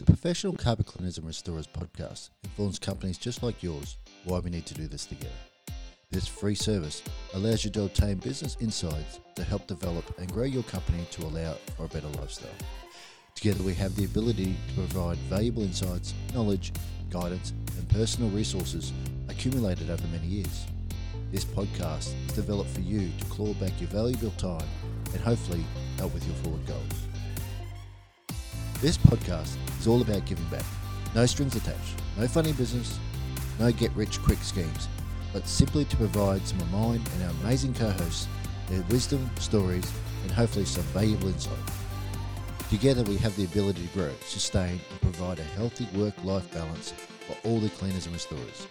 The Professional Carpet Cleaners and Restorers podcast informs companies just like yours why we need to do this together. This free service allows you to obtain business insights to help develop and grow your company to allow for a better lifestyle. Together, we have the ability to provide valuable insights, knowledge, guidance, and personal resources accumulated over many years. This podcast is developed for you to claw back your valuable time and hopefully help with your forward goals. This podcast is all about giving back. No strings attached, no funny business, no get rich quick schemes, but simply to provide some of mine and our amazing co hosts their wisdom, stories, and hopefully some valuable insight. Together, we have the ability to grow, sustain, and provide a healthy work life balance for all the cleaners and restorers.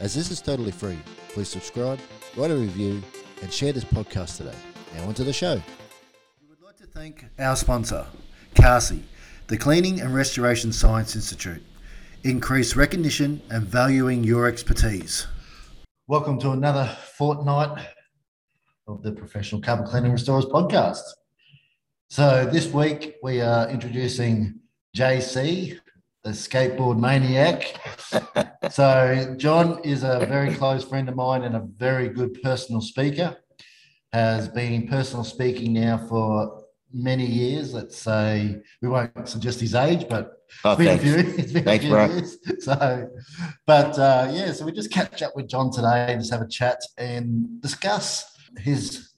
As this is totally free, please subscribe, write a review, and share this podcast today. Now, onto the show. We would like to thank our sponsor, CARSI, the Cleaning and Restoration Science Institute. Increase recognition and valuing your expertise. Welcome to another fortnight of the Professional Carpet Cleaning Restorers podcast. So this week we are introducing JC, the skateboard maniac. so John is a very close friend of mine and a very good personal speaker. Has been personal speaking now for many years. Let's say we won't suggest his age, but Oh, been thanks. a few, Thanks, bro. years. So, but uh, yeah, so we just catch up with John today and just have a chat and discuss his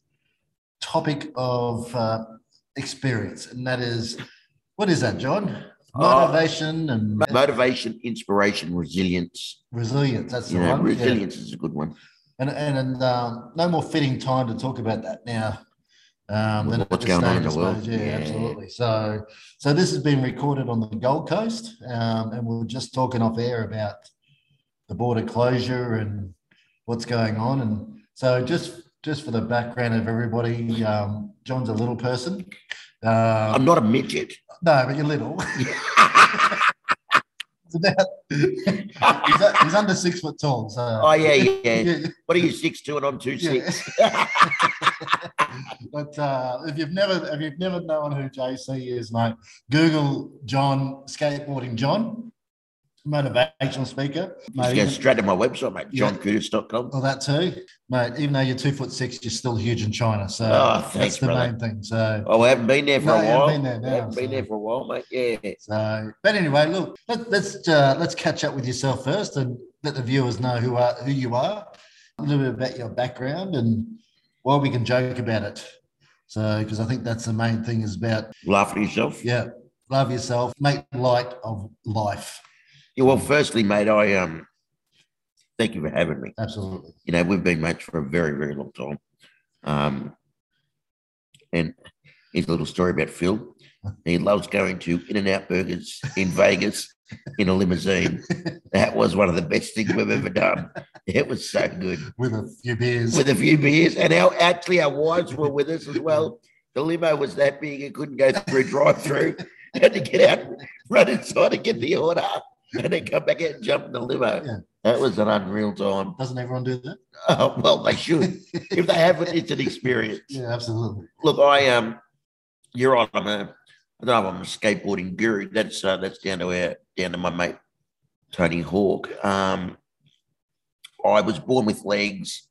topic of uh, experience, and that is what is that, John? Oh. Motivation and Motivation, inspiration, resilience. resilience. That's the know, one. yeah. resilience is a good one. And and, and um, no more fitting time to talk about that now. Um, than What's going on in the world. Yeah, Yeah. absolutely. So, so this has been recorded on the Gold Coast, um, and we we're just talking off air about the border closure and what's going on. And so, just just for the background of everybody, um, John's a little person. Um, I'm not a midget. no, but you're little. about he's, he's under six foot tall. So, oh yeah, yeah. Yeah. What are you six two and I'm two Yeah. six? but uh, if you've never if you've never known who JC is, mate, Google John skateboarding John, motivational speaker. Just Mate, go straight to my website, mate. Yeah. JohnCoutis.com. well, that too, mate. Even though you're two foot six, you're still huge in China. So Oh, that's thanks, the brother. main thing. So, Oh, I haven't been there for No, a you haven't while. been there now, I haven't been there for a while, mate. Yeah. so, but anyway, look, let, let's uh, let's catch up with yourself first and let the viewers know who are who you are, a little bit about your background, and while we can joke about it. So, because I think that's the main thing is about Laugh at yourself. Yeah, love yourself, make light of life. Yeah, well, firstly, mate, I um thank you for having me. Absolutely. you know, we've been mates for a very, very long time. Um, and here's a little story about Phil. He loves going to In and Out Burgers in Vegas in a limousine. That was one of the best things we've ever done. It was so good With a few beers. with a few beers, and our actually our wives were with us as well. The limo was that big it couldn't go through a drive-through. Had to get out, run inside and get the order, and then come back out and jump in the limo. Yeah. That was an unreal time. Doesn't everyone do that? Oh, well, they should. if they haven't, it's an experience. Yeah, absolutely. Look, I um, you're right. I'm a, I don't know. I'm a skateboarding guru. That's uh, that's down to our down to my mate Tony Hawk. Um, I was born with legs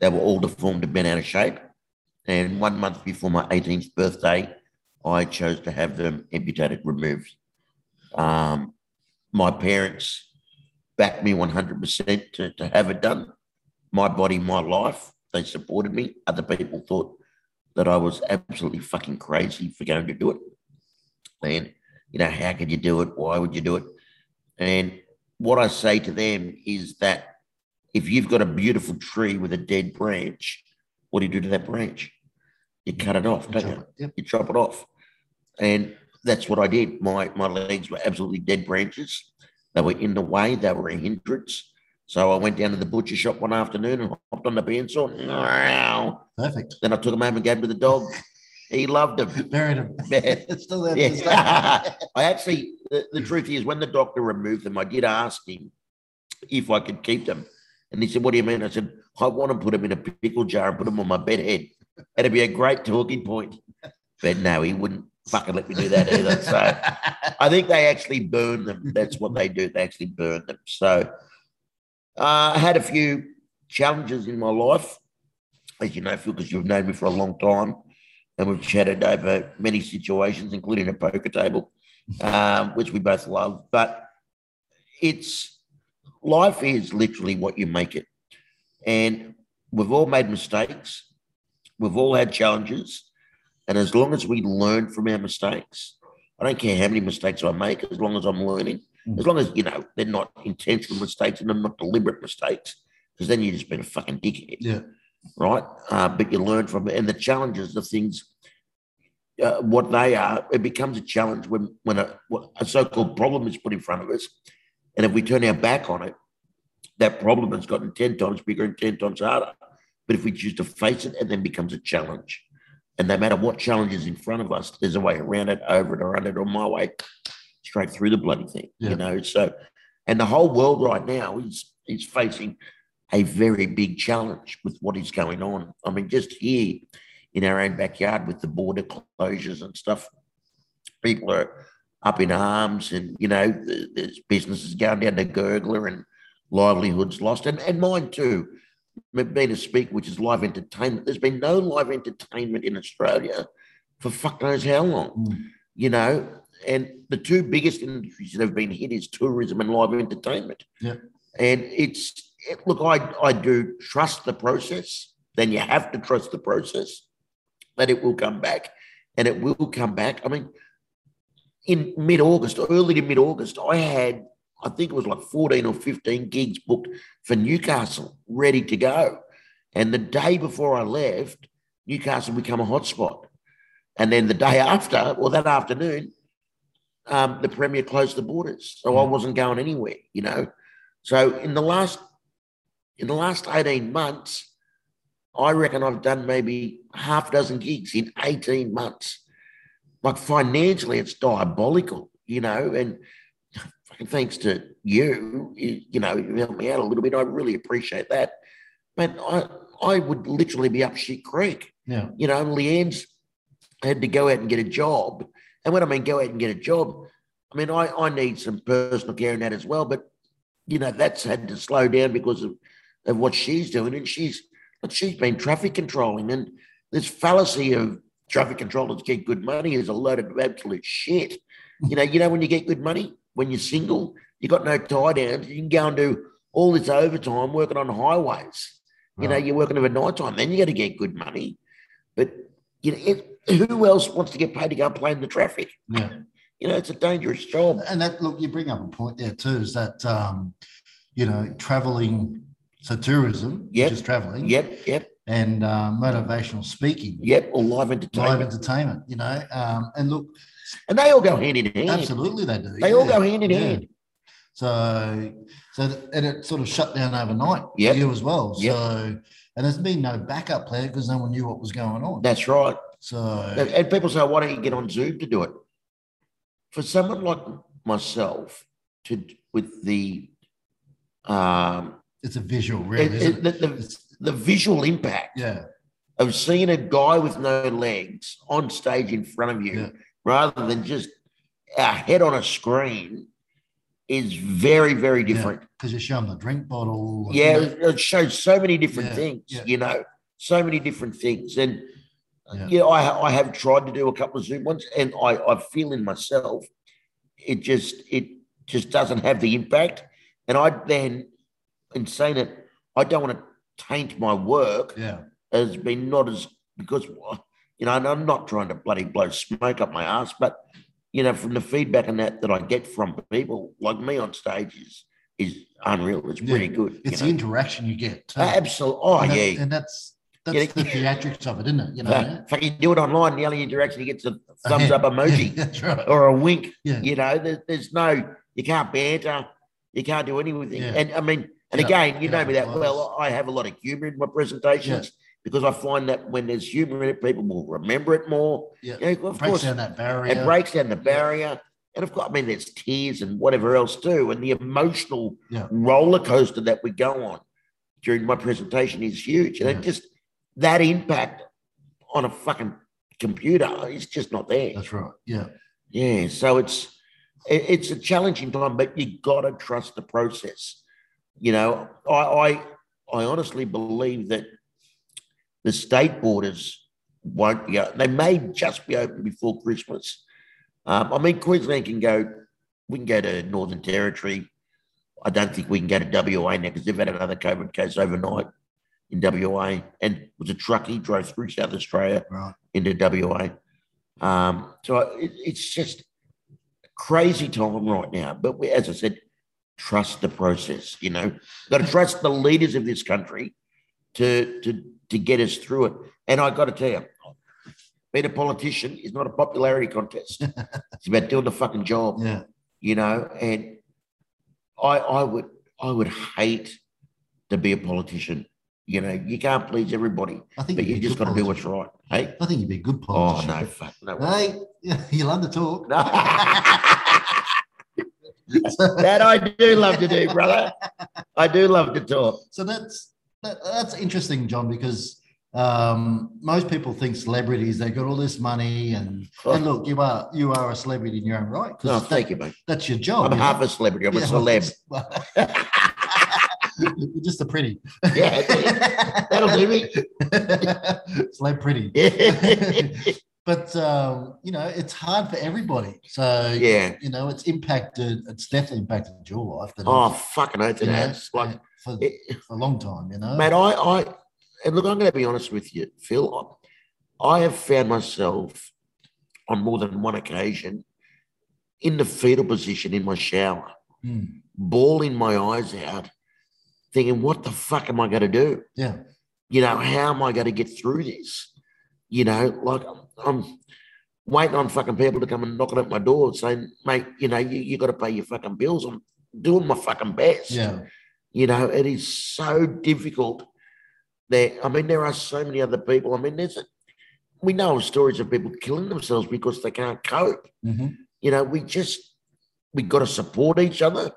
that were all deformed and bent out of shape, and one month before my 18th birthday, I chose to have them amputated, removed. Um, my parents backed me 100% to, to have it done. My body, my life. They supported me. Other people thought that I was absolutely fucking crazy for going to do it. And, you know, how could you do it? Why would you do it? And what I say to them is that if you've got a beautiful tree with a dead branch, what do you do to that branch? You cut it off, don't you? Yep. You chop it off. And that's what I did. My my legs were absolutely dead branches. They were in the way, they were a hindrance. So I went down to the butcher shop one afternoon and hopped on the bandsaw. Perfect. Then I took him home and gave him to the dog. He loved him. Buried him. Yeah. still there. to this day. Yeah. I actually, the, the truth is, when the doctor removed them, I did ask him if I could keep them. And he said, What do you mean? I said, I want to put them in a pickle jar and put them on my bed head. That'd be a great talking point. But no, he wouldn't fucking let me do that either. So I think they actually burn them. That's what they do. They actually burn them. So uh, I had a few challenges in my life, as you know, Phil, because you've known me for a long time, and we've chatted over many situations, including a poker table, um, which we both love. But it's life is literally what you make it, and we've all made mistakes. We've all had challenges. And as long as we learn from our mistakes, I don't care how many mistakes I make, as long as I'm learning, as long as, you know, they're not intentional mistakes and they're not deliberate mistakes, because then you've just been a fucking dickhead. Yeah. Right. Uh, but you learn from it. And the challenges, the things, uh, what they are, it becomes a challenge when, when a, a so called problem is put in front of us. And if we turn our back on it, that problem has gotten 10 times bigger and 10 times harder. But if we choose to face it, it then becomes a challenge. And no matter what challenge is in front of us, there's a way around it, over it, around it, or my way, straight through the bloody thing. Yeah. You know, so and the whole world right now is is facing a very big challenge with what is going on. I mean, just here in our own backyard with the border closures and stuff, people are up in arms, and you know, there's businesses going down to gurgler and livelihoods lost, and, and mine too. Being a speaker, which is live entertainment, there's been no live entertainment in Australia for fuck knows how long, Mm. you know. And the two biggest industries that have been hit is tourism and live entertainment. Yeah. And it's it, look, I I do trust the process. Then you have to trust the process that it will come back, and it will come back. I mean, in mid August, early to mid August, I had I think it was like 14 or 15 gigs booked for Newcastle, ready to go. And the day before I left, Newcastle became a hotspot. And then the day after, or that afternoon, um, the Premier closed the borders. So I wasn't going anywhere, you know. So in the last in the last 18 months, I reckon I've done maybe half a dozen gigs in 18 months. Like financially, it's diabolical, you know, and thanks to you, you, you know, you helped me out a little bit. I really appreciate that. But I, I would literally be up shit creek. Yeah. You know, Leanne's had to go out and get a job. And when I mean go out and get a job, I mean, I, I need some personal care in that as well. But, you know, that's had to slow down because of, of what she's doing. And she's, she's been traffic controlling. And this fallacy of traffic controllers get good money is a load of absolute shit. You know, you know, when you get good money, when you're single, you got no tie downs, you can go and do all this overtime working on highways. You know, you're working over night time, then you got to get good money. But you know, it, who else wants to get paid to go and play in the traffic? Yeah. You know, it's a dangerous job. And that look, you bring up a point there too, is that um, you know, traveling so tourism, Yep. which is traveling, Yep, yep, and uh, motivational speaking, yep. Or live entertainment, live entertainment, you know. Um, and look, and they all go hand in hand. absolutely they do. They all go hand in yeah. hand. So, so and it sort of shut down overnight Yep. for you as well. Yep. So, and there's been no backup plan because no one knew what was going on. That's right. So, And people say, why don't you get on Zoom to do it? For someone like myself, to with the um, it's a visual, really. it- isn't it? the, the, the visual impact yeah, of seeing a guy with no legs on stage in front of you, Yeah. Rather than just a head on a screen, is very, very different. because you show them the drink bottle. Yeah, it, shows so many different Yeah, things. yeah. You know, so many different things, and uh, Yeah. yeah, I I have tried to do a couple of Zoom ones, and I I feel in myself, it just it just doesn't have the impact, and I then, in saying it, I don't want to taint my work yeah, as being not as because you know, and I'm not trying to bloody blow smoke up my ass, but you know, from the feedback and that that I get from people like me on stage is is unreal. It's Yeah. pretty good. it's you the know? interaction you get. Too. Absolutely. Oh and, yeah. and that's that's Yeah. the theatrics of it, isn't it? You know, Uh, fucking do it online. The only interaction he gets a thumbs up emoji that's right. or a wink. Yeah. You know, there, there's no, you can't banter, you can't do anything. Yeah. And I mean, and Yeah. again, you Yeah, know me that well. I have a lot of humor in my presentations because I find that when there's humor in it, people will remember it more. Yeah, know, of breaks course, down that barrier. it breaks down the barrier. And of course, I mean, there's tears and whatever else too. And the emotional Yeah. roller coaster that we go on during my presentation is huge. And Yeah. it just, that impact on a fucking computer. It's just not there. That's right. Yeah. Yeah. So it's it, it's a challenging time, but you got to trust the process. You know, I, I I honestly believe that the state borders won't. Yeah, they may just be open before Christmas. Um, I mean, Queensland can go. We can go to Northern Territory. I don't think we can go to WA now because they've had another COVID case overnight in WA, and it was a truckie drove through South Australia Right. into WA. Um, so it, it's just a crazy time right now. But we, as I said, trust the process. You know, got to trust the leaders of this country to to to get us through it. And I got to tell you, being a politician is not a popularity contest. it's about doing the fucking job. Yeah. You know, and I I would I would hate to be a politician. You know, you can't please everybody, I think but you just got to do what's right. Hey. I think you'd be a good politician. Oh no, fuck no. Hey, you love to talk. No. that I do love to do, brother. I do love to talk. So that's that, that's interesting, John, because um, most people think celebrities they've got all this money and and look, you are you are a celebrity in your own right No, because thank you, mate. that's your job. I'm you know? half a celebrity. I'm a celeb. You're just a pretty. Yeah, that'll do me. Celeb pretty. yeah, but um, you know, it's hard for everybody. So yeah. you know, it's impacted. It's definitely impacted your life. That Oh, fucking oath it has. Like, for, it, for a long time. You know, mate, I, I, and look, I'm going to be honest with you, Phil. I have found myself on more than one occasion in the fetal position in my shower, Hmm. bawling my eyes out, thinking, what the fuck am I going to do? yeah, you know, how am I going to get through this? You know, like I'm waiting on fucking people to come and knocking at my door saying, mate, you know, you, you got to pay your fucking bills. I'm doing my fucking best. yeah, You know, it is so difficult there. I mean, there are so many other people. I mean, there's a, we know of stories of people killing themselves because they can't cope. Mhm. You know, we just, we got to support each other.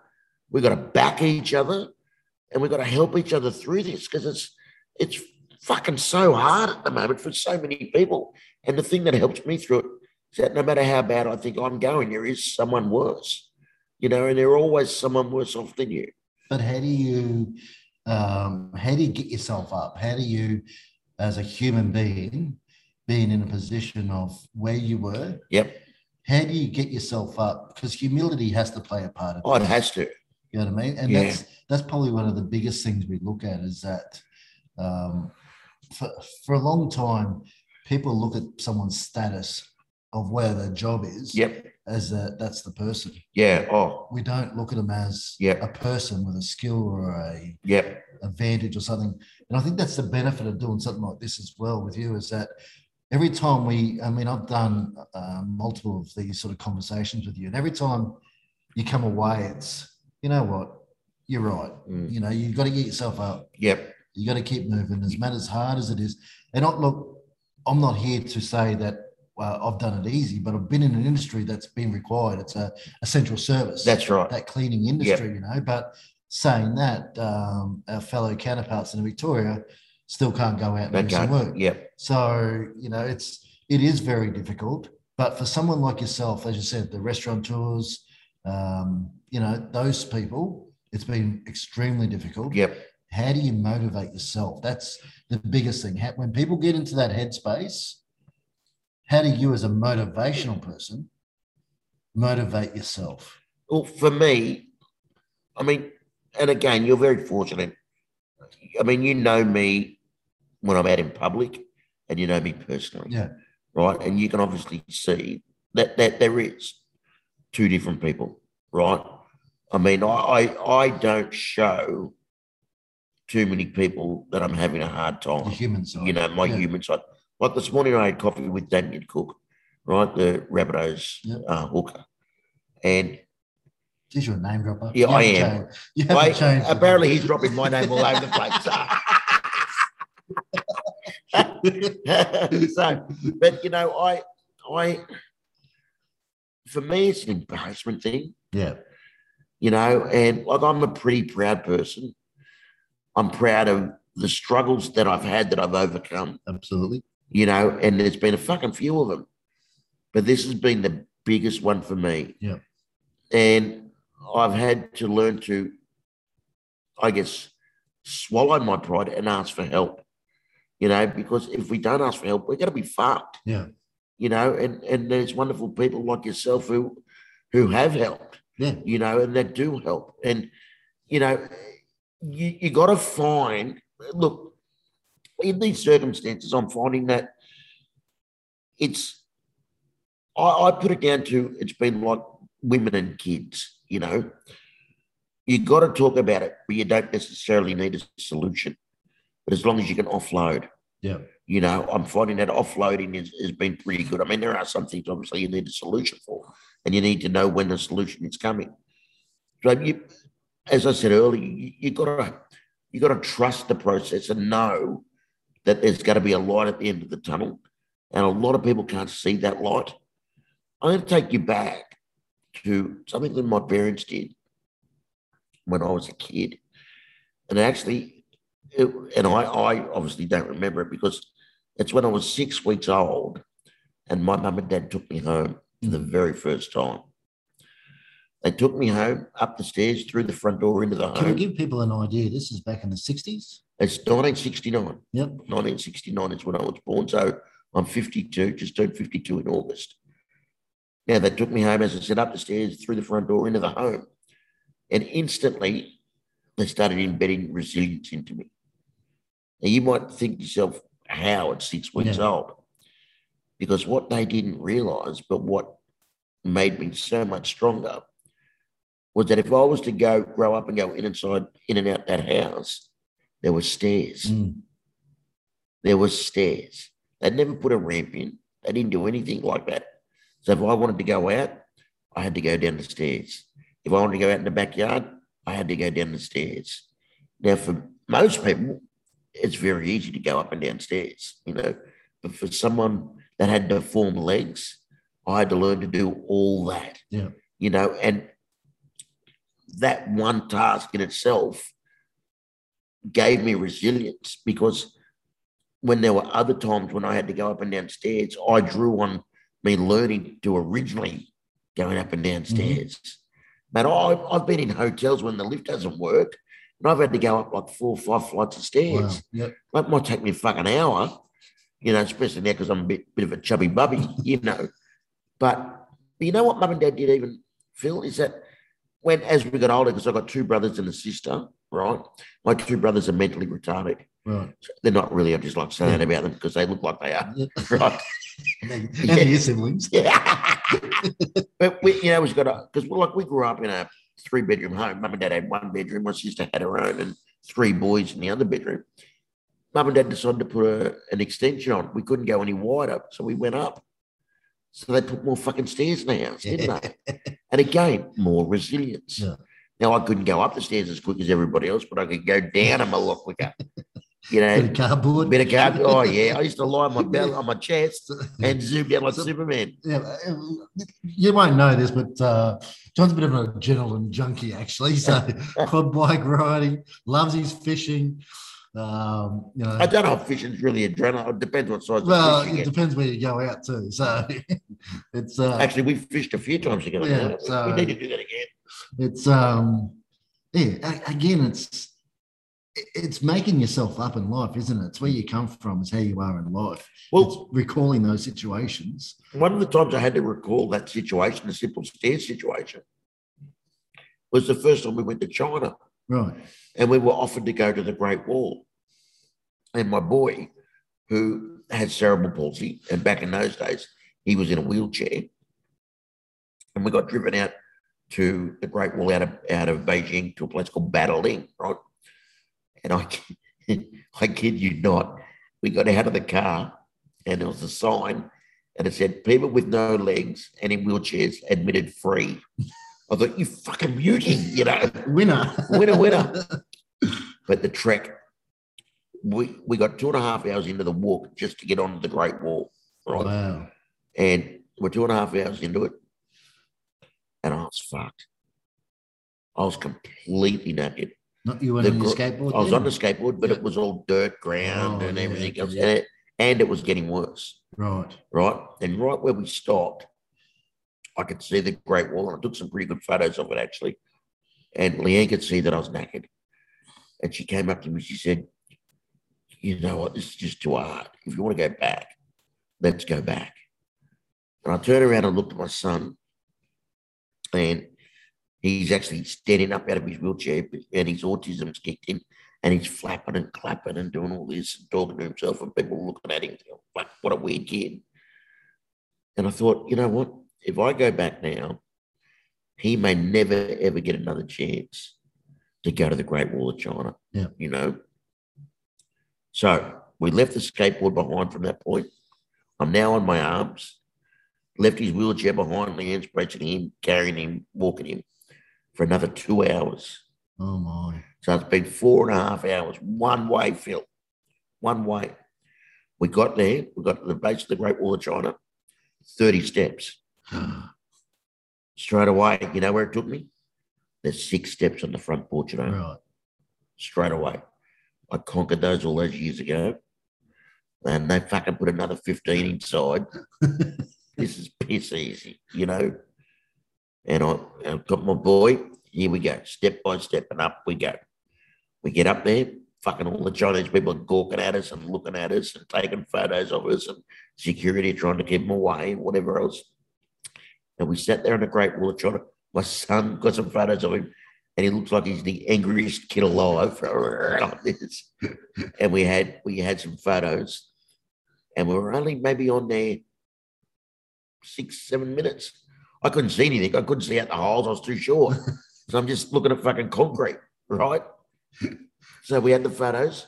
We got to back each other and we got to help each other through this because it's, it's fucking so hard at the moment for so many people. And the thing that helps me through it is that no matter how bad I think I'm going, there is someone worse, you know, and there's always someone worse off than you. But how do you um, how do you get yourself up? How do you, as a human being, being in a position of where you were, Yep. how do you get yourself up? Because humility has to play a part of Oh, it has to. You know what I mean? And Yeah. that's that's probably one of the biggest things we look at is that um, for for a long time, people look at someone's status of where their job is Yep. As a, that's the person. Yeah. Oh, We don't look at them as Yeah. a person with a skill or a advantage or something. And I think that's the benefit of doing something like this as well with you is that every time we, I mean, I've done uh, multiple of these sort of conversations with you, and every time you come away, it's, you know what, you're right. Mm. You know, you've got to get yourself up. Yep. You got to keep moving, as matter as hard as it is. And not look, I'm not here to say that well, I've done it easy, but I've been in an industry that's been required. It's a essential service That's right. that cleaning industry, you know. But saying that, um, our fellow counterparts in Victoria still can't go out and do some work. Yep. So you know, it's it is very difficult. But for someone like yourself, as you said, the restaurateurs, um, you know, those people, it's been extremely difficult. Yep. How do you motivate yourself? That's the biggest thing. When people get into that headspace, how do you, as a motivational person, motivate yourself? Well, for me, I mean, and again, you're very fortunate. I mean, you know me when I'm out in public, and you know me personally. Yeah. Right. And you can obviously see that that there is two different people, right? I mean, I I, I don't show too many people that I'm having a hard time. The human side. you know, my Yeah. human side. Like this morning, I had coffee with Damien Cook, right, the Rabbitohs Yep. uh, hooker, and Is your name dropper? Yeah, I am. I, apparently he's dropping my name all over the place. so, but you know, I, I, for me, it's an embarrassment thing, yeah. you know, and like I'm a pretty proud person. I'm proud of the struggles that I've had that I've overcome. Absolutely. You know, and there's been a fucking few of them, but this has been the biggest one for me. Yeah. And I've had to learn to, I guess, swallow my pride and ask for help, you know, because if we don't ask for help, we're going to be fucked, Yeah. you know, and, and there's wonderful people like yourself who, who have helped Yeah. you know, and that do help. And, you know, you, you got to find, look, in these circumstances, I'm finding that it's, I, I put it down to it's been like women and kids, you know. You've got to talk about it, but you don't necessarily need a solution. But as long as you can offload, Yeah. you know, I'm finding that offloading is, has been pretty good. I mean, there are some things obviously you need a solution for, and you need to know when the solution is coming. So you, as I said earlier, you, you gotta you gotta trust the process and know that there's going to be a light at the end of the tunnel, and a lot of people can't see that light. I'm going to take you back to something that my parents did when I was a kid, and actually, it, and I, I obviously don't remember it because it's when I was six weeks old, and my mum and dad took me home for the very first time. They took me home up the stairs through the front door into the Can we home. give people an idea? This is back in the 60s. It's 1969. Yep. 1969 is when I was born. So I'm 52, just turned 52 in August. Now they took me home, as I said, up the stairs through the front door into the home. And instantly they started embedding resilience into me. Now you might think to yourself, how at six weeks Yeah. old? Because what they didn't realize, but what made me so much stronger was that if I was to go grow up and go in inside in and out that house, there were stairs Mm. there were stairs. They'd never put a ramp in. They didn't do anything like that. So if I wanted to go out, I had to go down the stairs. If I wanted to go out in the backyard, I had to go down the stairs. Now, for most people, it's very easy to go up and down stairs, you know. But for someone that had deformed legs, I had to learn to do all that. Yeah. You know, and that one task in itself gave me resilience because when there were other times when I had to go up and down stairs, I drew on me learning to originally going up and down mm-hmm. stairs. But I, I've been in hotels when the lift doesn't work, and I've had to go up like four or five flights of Wow. stairs. Yep. That might take me a fucking hour, you know, especially now because I'm a bit, bit of a chubby bubby, you know. But you know what mum and dad did even, Phil, is that when, as we got older, because I've got two brothers and a sister, right? My two brothers are mentally retarded. Right. They're not really, I just like saying about them because they look like they are, right? And and Yeah. your siblings. Yeah. but we, you know, we've got a, because like we grew up in a three bedroom home. Mum and dad had one bedroom. My sister had her own and three boys in the other bedroom. Mum and dad decided to put a, an extension on. We couldn't go any wider. So we went up. So they put more fucking stairs in the house, didn't they? And again, more resilience. Yeah. Now I couldn't go up the stairs as quick as everybody else, but I could go down them a lot quicker. You know, Bit of cardboard. bit of card. Oh yeah, I used to lie on my belly, on my chest, and zoom down like Superman. Yeah, you won't know this, but uh, John's a bit of an adrenaline junkie, actually. So, quad bike riding, loves his fishing. Um, you know, I don't know if fishing's really adrenaline. It depends what size well, of it depends where you go out to. So, it's uh, Actually, we fished a few times together. Yeah, so- we need to do that again. It's um, yeah. Again, it's it's making yourself up in life, isn't it? It's where you come from, is how you are in life. Well, It's recalling those situations. one of the times I had to recall that situation, the simple stairs situation, was the first time we went to China Right. and we were offered to go to the Great Wall. And my boy, who had cerebral palsy, and back in those days, he was in a wheelchair. And we got driven out to the Great Wall out of out of Beijing to a place called Badaling, right? And I, I kid you not, we got out of the car and there was a sign and it said people with no legs and in wheelchairs admitted free. I thought, you fucking beauty, you know, Winner. winner, winner. But the trek, we, we got two and a half hours into the walk just to get onto the Great Wall, right? Wow. And we're two and a half hours into it. And I was fucked. I was completely naked. Not you went The on your skateboard. I was on the skateboard, but Yeah. it was all dirt ground Oh, and everything okay, else. yeah. And, it, and it was getting worse. Right. Right. And right where we stopped, I could see the Great Wall, and I took some pretty good photos of it actually. And Leanne could see that I was naked, And she came up to me, she said, You know what, this is just too hard. If you want to go back, let's go back. And I turned around and looked at my son, and he's actually standing up out of his wheelchair, and his autism's kicked in, and he's flapping and clapping and doing all this and talking to himself, and people looking at him, like, what a weird kid. And I thought, you know what? If I go back now, he may never ever get another chance to go to the Great Wall of China. Yeah. You know? So we left the skateboard behind from that point. I'm now on my arms, left his wheelchair behind, Leanne's stretching him, carrying him, walking him for another two hours. Oh my. So it's been four and a half hours, one way, Phil, one way. We got there, we got to the base of the Great Wall of China, 30 steps. Straight away, you know where it took me? There's six steps on the front porch, you know, right. straight away. I conquered those all those years ago. And they fucking put another 15 inside. this is piss easy, you know. And I, I've got my boy. Here we go, step by step, and up we go. We get up there, fucking all the Chinese people are gawking at us and looking at us and taking photos of us, and security trying to keep them away, and whatever else. And we sat there in the Great Wall of China. My son got some photos of him, and he looks like he's the angriest kid alive. And we had we had some photos, and we were only maybe on there six, seven minutes. I couldn't see anything. I couldn't see out the holes. I was too short. so I'm just looking at fucking concrete, right? so we had the photos,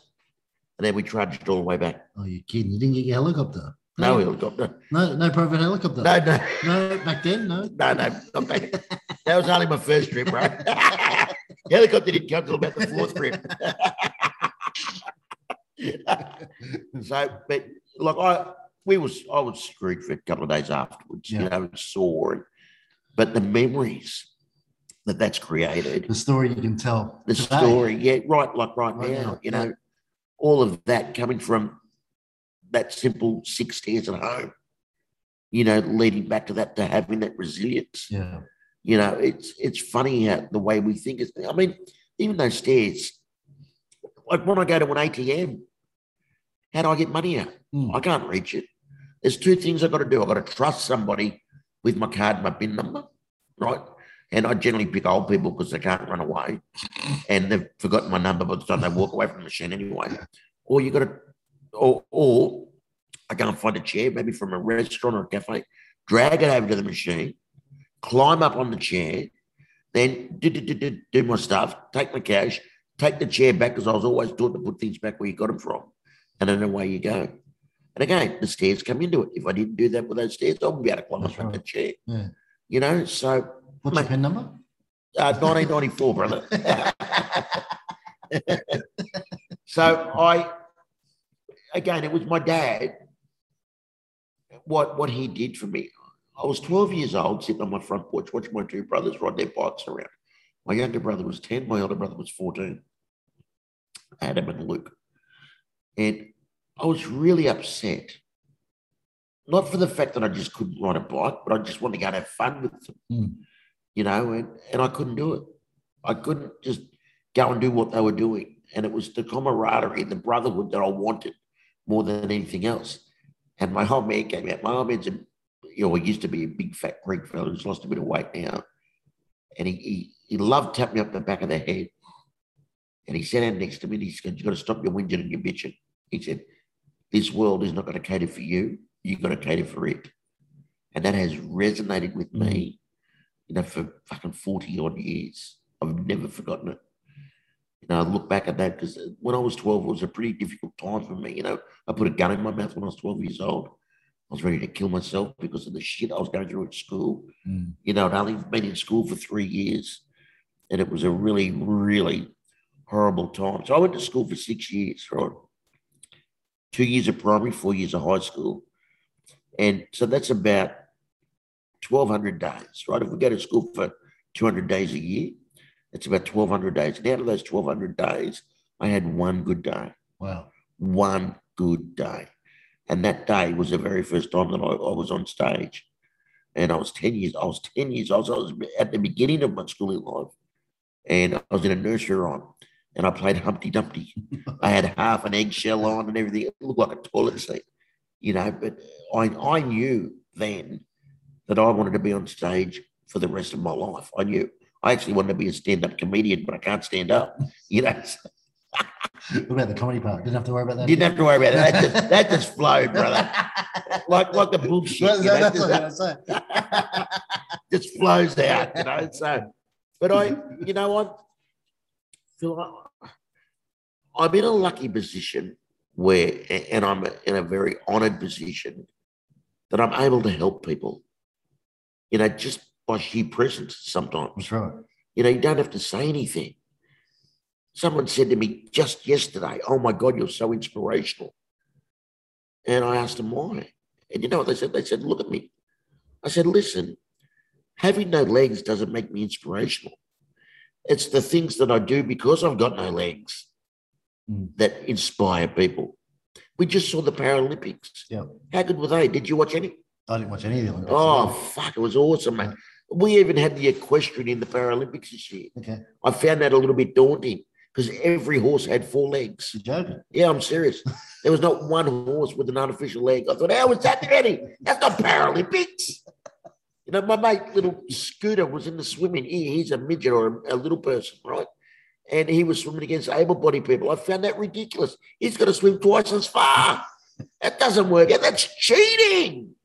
and then we trudged all the way back. Oh, you kidding? You didn't get your helicopter? No helicopter. No, no private helicopter. No, no, No, back then, no. no, no. Not back. That was only my first trip, bro. helicopter didn't come till about the fourth trip. so, but like I, we was I was screwed for a couple of days afterwards. You Yeah. know, sore, but the memories that that's created, The story you can tell. the today. story, yeah, right, like right, Right now, now, you yeah. know, all of that coming from that simple six stairs at home. You know, leading back to that to having that resilience. Yeah. You know, it's it's funny how the way we think is. I mean, even those stairs. Like when I go to an ATM, how do I get money out? Mm. I can't reach it. There's two things I've got to do. I've got to trust somebody with my card, my PIN number, right? And I generally pick old people because they can't run away, and they've forgotten my number by the time they walk away from the machine anyway. Or you got to, or or I can't find a chair, maybe from a restaurant or a cafe, drag it over to the machine, climb up on the chair, then do, do, do, do, do my stuff, take my cash, take the chair back because I was always taught to put things back where you got them from, and then away you go. And again, the stairs come into it. If I didn't do that with those stairs, I wouldn't be able to climb That's up on right. the chair. Yeah. You know, so What's your Mate. pen number? uh, 1994, brother. so I, again, it was my dad. What what he did for me. I was 12 years old, sitting on my front porch, watching my two brothers ride their bikes around. My younger brother was 10, my older brother was 14. Adam and Luke. And I was really upset. Not for the fact that I just couldn't ride a bike, but I just wanted to go and have fun with them Mm. you know, and, and I couldn't do it. I couldn't just go and do what they were doing. And it was the camaraderie, the brotherhood that I wanted more than anything else. And my old man came out. My old man's a, you know, he used to be a big fat Greek fellow who's lost a bit of weight now. And he, he, he loved tapping me up the back of the head. And he sat down next to me and he said, You've got to stop your whinging and your bitching. He said, This world is not going to cater for you. You've got to cater for it. And that has resonated with me you know, for fucking 40 odd years. I've never forgotten it. You know, I look back at that because when I was 12, it was a pretty difficult time for me. You know, I put a gun in my mouth when I was 12 years old. I was ready to kill myself because of the shit I was going through at school. Mm. You know, I'd only been in school for three years and it was a really, really horrible time. So I went to school for six years, right? Two years of primary, four years of high school. And so that's about 1,200 days, right? If we go to school for 200 days a year, it's about 1,200 days. And out of those 1,200 days, I had one good day, Wow. one good day. And that day was the very first time that I, I was on stage. And I was 10 years, I was 10 years, was, I was at the beginning of my schooling life. And I was in a nursery rhyme and I played Humpty Dumpty. I had half an eggshell on and everything. It looked like a toilet seat, you know. But I, I knew then that I wanted to be on stage for the rest of my life. I knew I actually wanted to be a stand up comedian, but I can't stand up, you know. what about the comedy part? Didn't have to worry about that. Didn't have to worry about that. That just, that just flowed, brother. Like like the bullshit. That's, you know, that's what just- I was gonna say. just flows out, you know. So, but I, you know, I feel like I'm in a lucky position where, and I'm in a very honoured position that I'm able to help people. You know, just by sheer presence. Sometimes, That's right. you know, you don't have to say anything. Someone said to me just yesterday, "Oh my God, you're so inspirational," and I asked them why. And you know what they said? They said, "Look at me." I said, "Listen, having no legs doesn't make me inspirational. It's the things that I do because I've got no legs Mm. that inspire people. We just saw the Paralympics. Yeah. How good were they? Did you watch any? I didn't watch any of the Olympics. Oh, fuck. It was awesome, mate. We even had the equestrian in the Paralympics this year. okay. I found that a little bit daunting because every horse had four legs. You're joking. Yeah, I'm serious. There was not one horse with an artificial leg. I thought, how was that ready? That's not Paralympics. You know, my mate, little Scooter, was in the swimming. He, he's a midget or a, a little person, right? And he was swimming against able bodied people. I found that ridiculous. He's got to swim twice as far. That doesn't work. Yeah, That's cheating.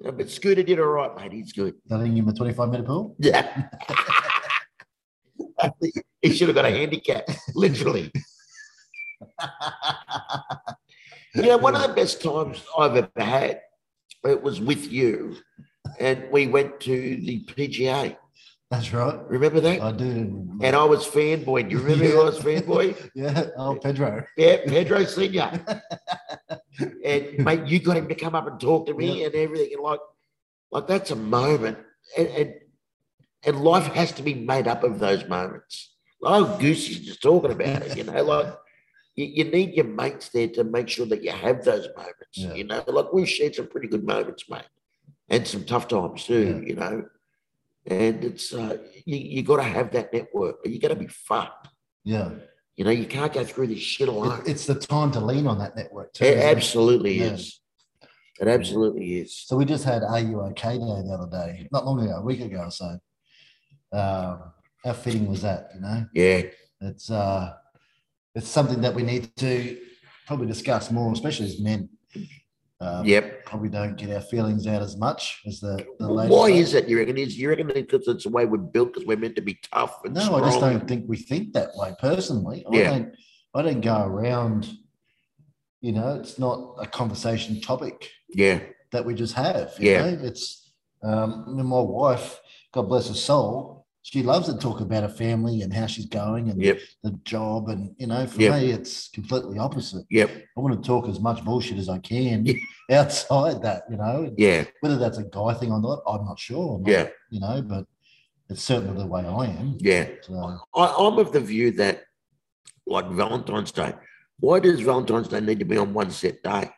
But Scooter did all right, mate. He's good. Nothing in a 25 minute pool. Yeah. he should have got a handicap, literally. you know, one of the best times I've ever had, it was with you, and we went to the PGA. That's right. Remember that? I do. remember. And I was fanboy. Do you remember who I was fanboy? yeah. Oh, Pedro. Yeah, Pedro Senior. and mate, you got him to come up and talk to me and everything. And like, like that's a moment. And, and and life has to be made up of those moments. Like oh, Goosey's just talking about it, you know, like you, you need your mates there to make sure that you have those moments. Yeah. You know, like we've shared some pretty good moments, mate. And some tough times too, Yeah. you know. And it's uh you, you gotta have that network, but you gotta be fucked. Yeah. You know, you can't go through this shit alone. It- it's the time to lean on that network too. It? absolutely Yeah. is. It absolutely is. So we just had Are You OK Day the other day, not long ago, a week ago or so. Um, how fitting was that? You know, Yeah, it's uh, it's something that we need to probably discuss more, especially as men. Uh, yep. Probably don't get our feelings out as much as the, the ladies. Why is that? You reckon? Is you reckon because it's the way we're built? Because we're meant to be tough and No, strong. I just don't think we think that way personally. I Yeah. don't I don't go around, you know, it's not a conversation topic Yeah, that we just have. You Yeah. know? It's um I mean, my wife, God bless her soul, she loves to talk about her family and how she's going and yep, the job. And you know, for Yeah. me, it's completely opposite. yep, I want to talk as much bullshit as I can Yeah. outside that, you know. yeah, Whether that's a guy thing or not, I'm not sure. I'm not- yeah, You know, but it's certainly the way I am. yeah. So, I, I'm of the view that, like Valentine's Day, why does Valentine's Day need to be on one set day?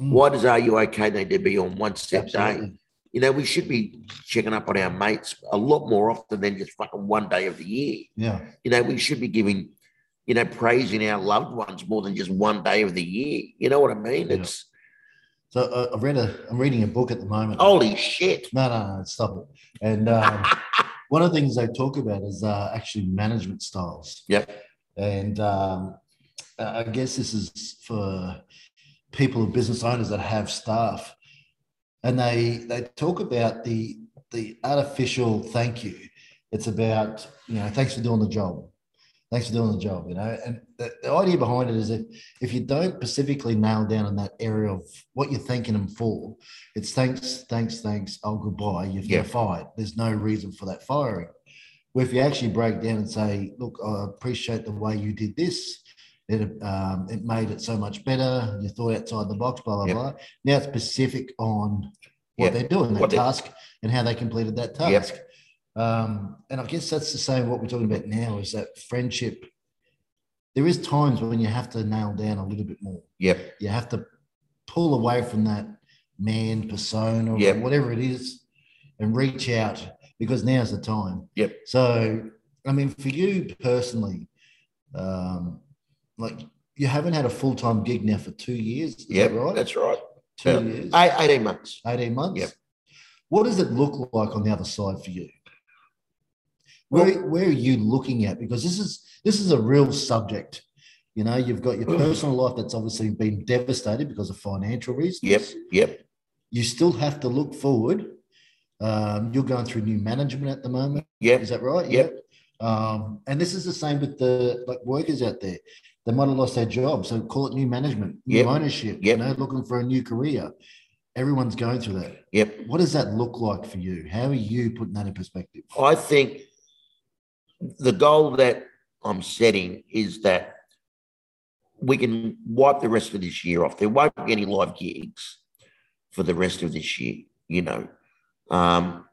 Mm. Why does Are You Okay need to be on one set day? You know, we should be checking up on our mates a lot more often than just fucking one day of the year. Yeah. You know, we should be giving, you know, praising our loved ones more than just one day of the year. You know what I mean? Yeah. It's So uh, I've read a, I'm reading a book at the moment. holy shit. No, no, no, stop it. And um, one of the things they talk about is uh, actually management styles. Yep. And um, I guess this is for people, of business owners that have staff, and they they talk about the the artificial thank you. It's about you know thanks for doing the job, thanks for doing the job. You know, and the, the idea behind it is if if you don't specifically nail down in that area of what you're thanking them for, it's thanks, thanks, thanks. Oh, goodbye. You've Yeah. been fired. There's no reason for that firing. Where if you actually break down and say, look, I appreciate the way you did this. It, um, it made it so much better. You thought outside the box, blah, blah, Yep. blah. Now it's specific on what Yep. they're doing, that What they- task, and how they completed that Yep. task. Um, and I guess that's the same what we're talking about now is that friendship. There is times when you have to nail down a little bit more Yep. you have to pull away from that man persona or Yep. whatever it is and reach out because now's the time. Yep. So, I mean, for you personally, um, like you haven't had a full time gig now for two years. Yeah, that right? that's right. two yeah. years, Eight, 18 months. 18 months. Yep. What does it look like on the other side for you? Where, where are you looking at? Because this is this is a real subject. You know, you've got your personal life that's obviously been devastated because of financial reasons. Yep, yep, You still have to look forward. Um, you're going through new management at the moment. Yeah. Is that right? Yep. Um, and this is the same with the like workers out there. They might have lost their job, so call it new management, new Yep. ownership. Yep. You know, looking for a new career. Everyone's going through that. yep. What does that look like for you? How are you putting that in perspective? I think the goal that I'm setting is that we can wipe the rest of this year off. There won't be any live gigs for the rest of this year, you know. Um,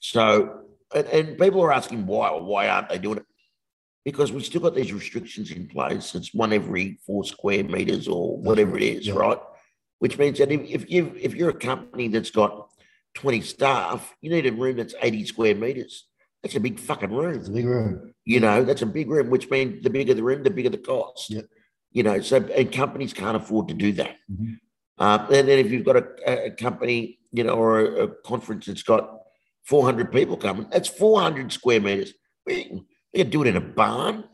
so, and, and people are asking why or why aren't they doing it? Because we've still got these restrictions in place. It's one every four square meters or whatever it is, Yeah. right? Which means that if, if you if you're a company that's got 20 staff, you need a room that's 80 square meters. That's a big fucking room. It's a big room. You know, that's a big room, which means the bigger the room, the bigger the cost. Yep. You know, so and companies can't afford to do that. Mhm. Uh, and then if you've got a, a company, you know, or a, a conference that's got 400 people coming, that's 400 square meters. We you do it in a barn.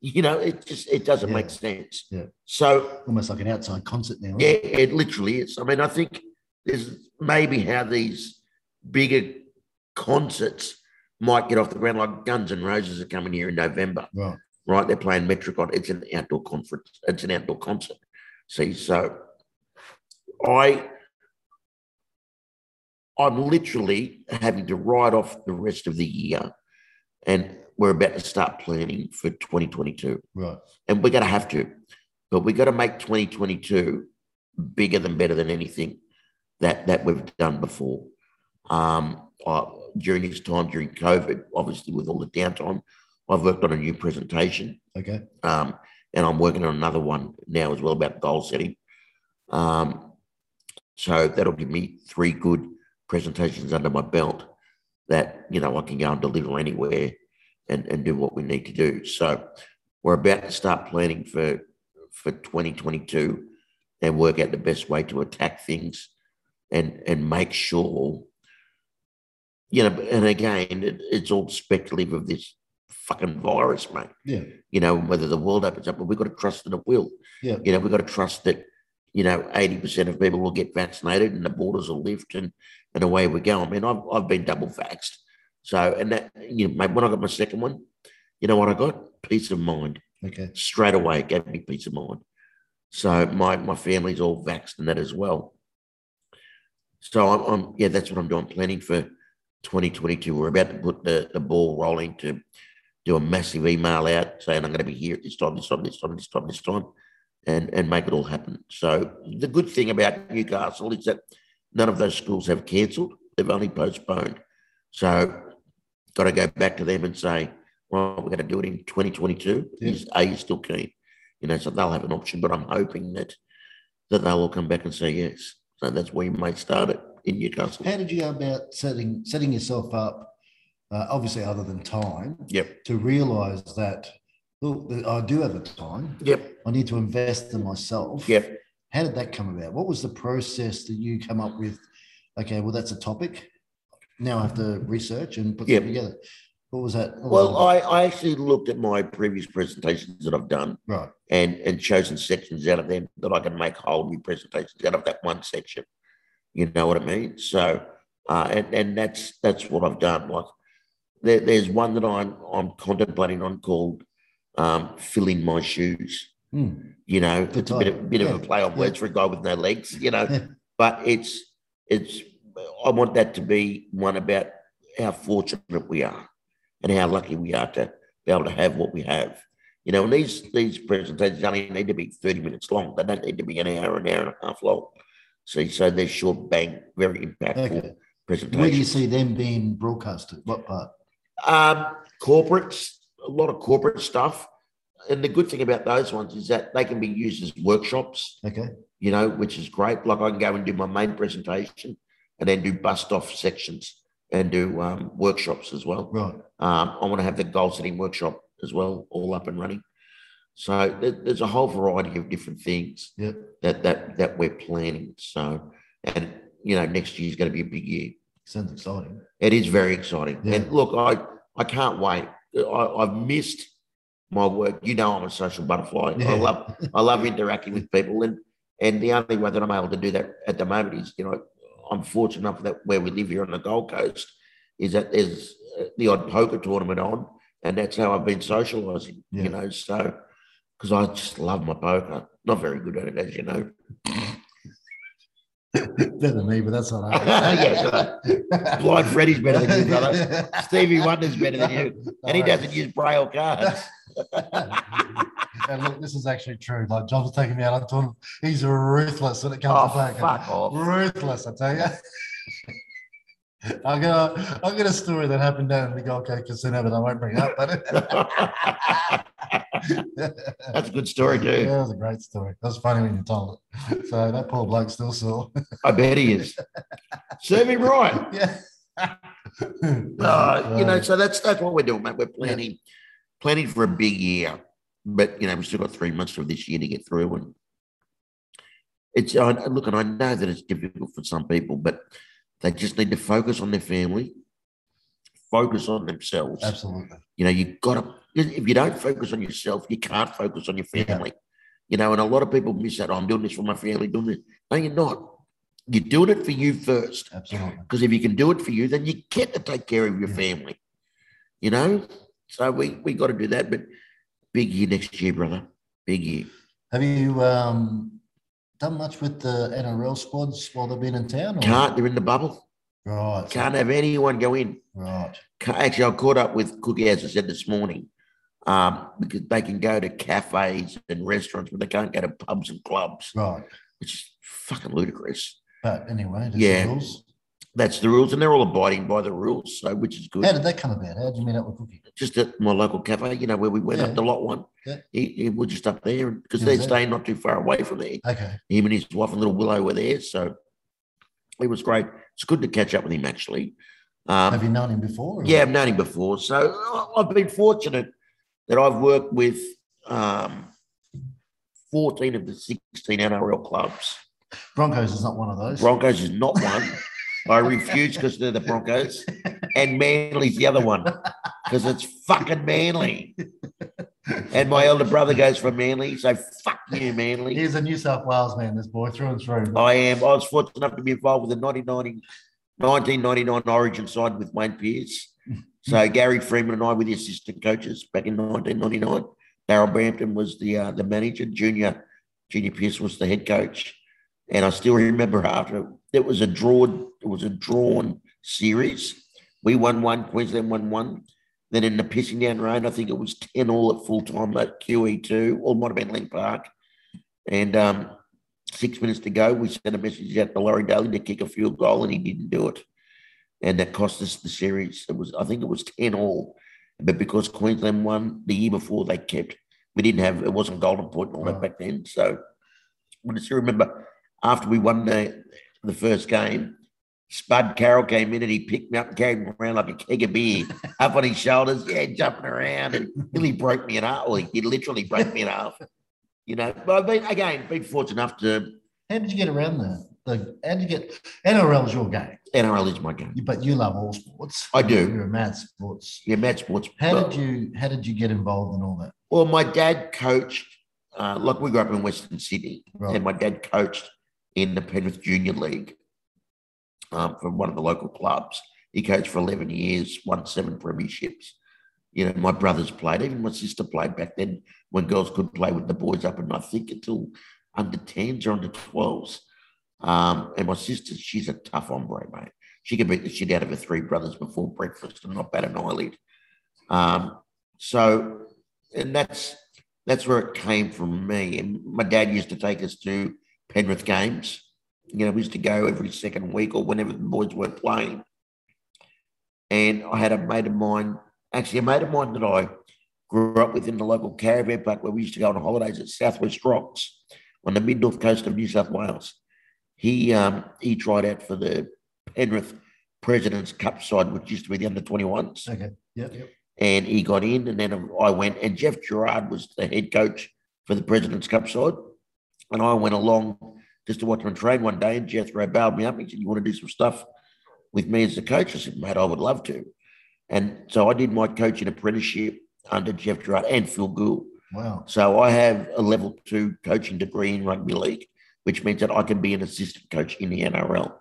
You know, it just it doesn't Yeah. make sense. Yeah. So Almost like an outside concert now. yeah, it literally is. I mean, I think there's maybe how these bigger concerts might get off the ground, like Guns and Roses are coming here in November, Right. right? They're playing Metricon. It's an outdoor conference. It's an outdoor concert. See, so I, I'm literally having to write off the rest of the year, and we're about to start planning for 2022 Right. and we're going to have to, but we've got to make 2022 bigger than better than anything that that we've done before. Um, I, during this time, during COVID, obviously with all the downtime, I've worked on a new presentation, Okay. um, and I'm working on another one now as well about goal setting. Um, so that'll give me three good presentations under my belt that you know I can go and deliver anywhere and, and do what we need to do. So we're about to start planning for for 2022 and work out the best way to attack things and and make sure you know and again it, it's all speculative of this fucking virus mate Yeah. you know whether the world opens up but we've got to trust that it will Yeah. you know we've got to trust that you know 80% of people will get vaccinated and the borders will lift and and away we go i mean i've, I've been double vaxxed so and that you know mate, when i got my second one you know what i got peace of mind Okay. straight away it gave me peace of mind. So my my family's all vaxxed and that as well. So I'm, I'm yeah, that's what I'm doing. Planning for 2022. We're about to put the, the ball rolling to do a massive email out saying I'm going to be here at this time, this time, this time, this time, this time, and and make it all happen. So the good thing about Newcastle is that none of those schools have cancelled; they've only postponed. So got to go back to them and say, well, we're going to do it in 2022. Yeah. Is are you still keen? You know, so they'll have an option, but I'm hoping that that they'll all come back and say yes. So that's where you might start it in Newcastle. How did you go about setting setting yourself up? Uh, obviously, other than time, Yep. to realise that look, I do have a time. Yep. I need to invest in myself. Yep. How did that come about? What was the process that you come up with? Okay, well, that's a topic. Now I have to research and put Yep. them together. What was that? what was Well, that I, I actually looked at my previous presentations that I've done right. and and chosen sections out of them that I can make whole new presentations out of that one section. You know what I mean? So, uh, and and that's that's what I've done. Like, there, there's one that I'm I'm contemplating on called um, "Fill in My Shoes." Hmm. You know, Good it's a bit of, bit of a play on Yeah. words for a guy with no legs. You know, Yeah. but it's it's. I want that to be one about how fortunate we are and how lucky we are to be able to have what we have. You know, and these these presentations only need to be 30 minutes long. They don't need to be an hour, an hour and a half long. See, so they're short, bang, very impactful Okay. presentations. Where do you see them being broadcasted? What part? Um, corporates, a lot of corporate stuff. And the good thing about those ones is that they can be used as workshops. Okay. you know, which is great. Like I can go and do my main presentation and then do bust off sections and do um, workshops as well. Right. Um, I want to have the goal setting workshop as well, all up and running. So there, there's a whole variety of different things Yep. that that that we're planning. So and you know next year is going to be a big year. Sounds exciting. It is very exciting. Yeah. And look, I I can't wait. I, I've missed my work. You know, I'm a social butterfly. Yeah. I love I love interacting with people, and and the only way that I'm able to do that at the moment is, you know, I'm fortunate enough that where we live here on the Gold Coast is that there's uh, the odd poker tournament on, and that's how I've been socialising. Yeah. You know, so because I just love my poker. Not very good at it, as you know. Better than me, but that's all right. Yeah, Blind Freddy's better than you, brother. Stevie Wonder's better than you, and he doesn't use braille cards. and look, this is actually true. Like John's taking me out on tournament. He's ruthless when it comes Oh, to off. Ruthless, I tell you. I got a, I got a story that happened down in the Gold Coast Casino that I won't bring up, but That's a good story, Yeah, that was a great story. That was funny when you told it. So that poor bloke still sore. I bet he is. Serve him right. yeah. Uh, you know, so that's that's what we're doing, mate. We're planning planning for a big year, but you know, we've still got three months of this year to get through, and it's I look, and I know that it's difficult for some people, but they just need to focus on their family, focus on themselves. absolutely. You know, you got to, if you don't focus on yourself, you can't focus on your family. You know, and a lot of people miss that. Oh, I'm doing this for my family, doing this. No, you're not. You're doing it for you first. Absolutely. Because if you can do it for you, then you get to take care of your Yeah. family. You know? So we we got to do that. But big year next year, brother. Big year. Have you um, done much with the NRL squads while they've been in town? Or? Can't, they're in the bubble. Right. Can't have anyone go in. Right. Actually, I caught up with Cookie, as I said this morning, um, because they can go to cafes and restaurants, but they can't go to pubs and clubs, Right. which is fucking ludicrous. But anyway, Yeah. rules. That's the rules, and they're all abiding by the rules, so which is good. How did that come about? How did you meet up with Cookie? just at my local cafe, you know, where we went Yeah. up to lot one. Yeah. He, he was just up there because they're staying not too far away from there. Okay. Him and his wife and little Willow were there. So it was great. It's good to catch up with him, actually. Um, Have you known him before? or- yeah, I've known him before. So I've been fortunate that I've worked with um, 14 of the 16 NRL clubs. Broncos is not one of those. Broncos is not one. I refuse because they're the Broncos. And Manly's the other one because it's fucking Manly. And my elder brother goes for Manly. So fuck you, Manly. He's a New South Wales man, this boy, through and through. I am. I was fortunate enough to be involved with the 1990, 1999 Origin side with Wayne Pearce. So Gary Freeman and I were the assistant coaches back in 1999. Daryl Brampton was the uh, the manager. Junior Junior Pearce was the head coach. And I still remember after it was a drawn it was a drawn series. We won one, Queensland won one. Then in the pissing down rain, I think it was 10 all at full time at QE2, or might have been Lang Park. And um, six minutes to go, we sent a message out to Laurie Daley to kick a field goal, and he didn't do it. And that cost us the series. It was, I think it was 10 all. But because Queensland won the year before, they kept, we didn't have, it wasn't Golden Point and all that back then. So I still remember after we won the, the first game, Spud Carroll came in and he picked me up and carried me around like a keg of beer up on his shoulders, yeah, jumping around and nearly broke me in half. Well, he literally broke me in half. You know, but I've been again been fortunate enough to How did you get around that? The, how did you get NRL is your game, NRL is my game. but you love all sports. I do. You're a mad sports. Yeah, Matt Sports. How well, did you how did you get involved in all that? Well, my dad coached. Uh, like we grew up in Western Sydney, Right. and my dad coached in the Penrith Junior League um, for one of the local clubs. He coached for eleven years, won seven premierships. You know, my brothers played. Even my sister played back then when girls could play with the boys up, and I think until under tens or under twelves. Um, and my sister, she's a tough hombre, mate. She can beat the shit out of her three brothers before breakfast and not bat an eyelid. Um, so, and that's that's where it came from me. And my dad used to take us to Penrith games. You know, we used to go every second week or whenever the boys weren't playing. And I had a mate of mine, actually a mate of mine that I grew up with in the local caravan park where we used to go on holidays at Southwest Rocks. on the mid north coast of New South Wales. He um, he tried out for the Penrith President's Cup side, which used to be the under 21s. Okay. Yep. yep. And he got in, and then I went, and Geoff Gerard was the head coach for the President's Cup side. And I went along just to watch him train one day, and Jethro bailed me up. He said, You want to do some stuff with me as the coach? I said, Mate, I would love to. And so I did my coaching apprenticeship under Geoff Gerard and Phil Gould. Wow. So I have a level two coaching degree in rugby league, which means that I can be an assistant coach in the NRL.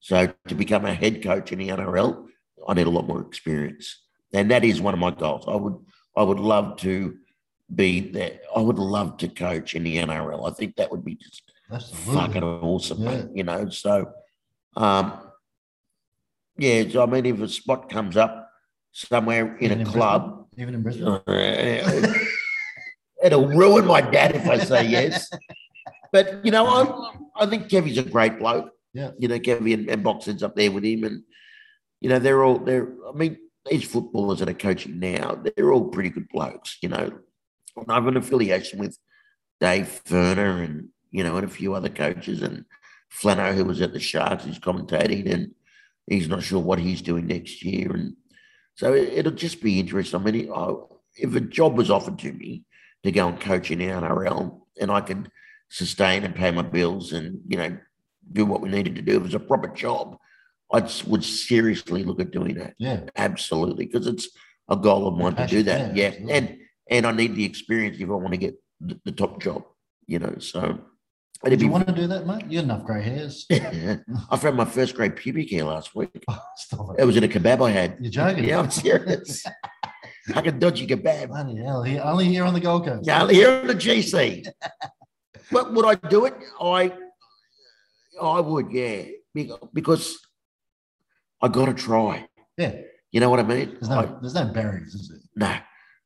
So to become a head coach in the NRL, I need a lot more experience, and that is one of my goals. I would I would love to be there. I would love to coach in the NRL. I think that would be just Absolutely. fucking awesome, yeah. mate, You know, so um, yeah. So I mean, if a spot comes up somewhere in Even a in club, Brisbane? even in Brisbane, uh, it'll ruin my dad if I say yes. But you know, I I think Kevy's a great bloke. Yeah. You know, Kevy and, and Boxing's up there with him. And, you know, they're all, they're, I mean, these footballers that are coaching now, they're all pretty good blokes, you know. I have an affiliation with Dave Furner and, you know, and a few other coaches and Flano, who was at the Sharks, he's commentating and he's not sure what he's doing next year. And so it, will just be interesting. I mean, I, if a job was offered to me to go and coach in the NRL and I could sustain and pay my bills and, you know, do what we needed to do. If it was a proper job, I would seriously look at doing that. Yeah, absolutely, because it's a goal of mine to do that. Yeah, yeah. and and I need the experience if I want to get the, the top job. You know, so. Did you be, want to do that, mate? You got enough grey hairs. Yeah, I found my first grey pubic hair last week. Oh, it. it was in a kebab I had. You're joking? Yeah, I'm serious. I can dodgy kebab. Bloody hell! Only here on the Gold Coast. Yeah, only here on the GC. what would I do it? I I would, yeah, because I got to try. Yeah. You know what I mean? There's no, I, there's no barriers, is there? No.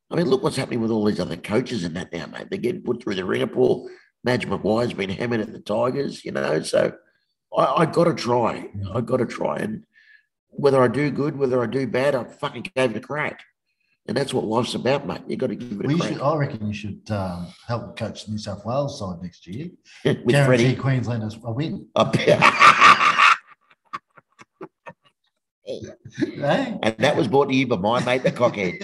I mean, look what's happening with all these other coaches and that now, mate. They're getting put through the ringer. Paul Madge Maguire's been hammered at the Tigers, you know. So I, I got to try. I got to try. And whether I do good, whether I do bad, I fucking gave it a crack. And that's what life's about, mate. You've got to give it a crack. Should, I reckon you should um, help coach the New South Wales side next year. With Guarantee Freddie. Queenslanders a win. And that was brought to you by my mate, the cockhead.